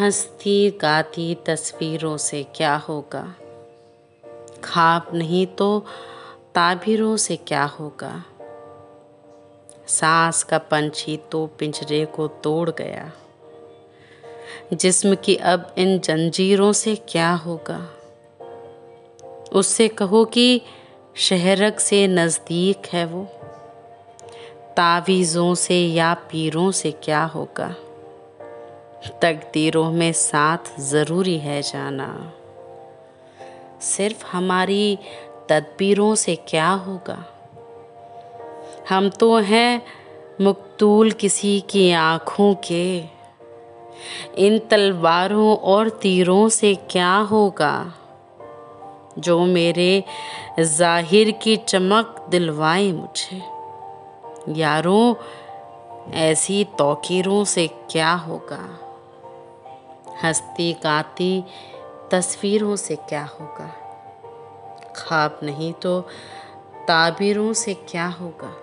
हंसती गाती तस्वीरों से क्या होगा? खाब नहीं तो ताबिरों से क्या होगा? सांस का पंछी तो पिंजरे को तोड़ गया। जिस्म की अब इन जंजीरों से क्या होगा? उससे कहो कि शहरक से नज़दीक है वो। तावीज़ों से या पीरों से क्या होगा? तकदीरों में साथ ज़रूरी है जाना। सिर्फ़ हमारी तदबीरों से क्या होगा? हम तो हैं मकतूल किसी की आँखों के। इन तलवारों और तीरों से क्या होगा? जो मेरे ज़ाहिर की चमक दिलवाए मुझे। यारों, ऐसी तोकीरों से क्या होगा? हंसती गाती तस्वीरों से क्या होगा? ख्वाब नहीं तो ताबीरों से क्या होगा?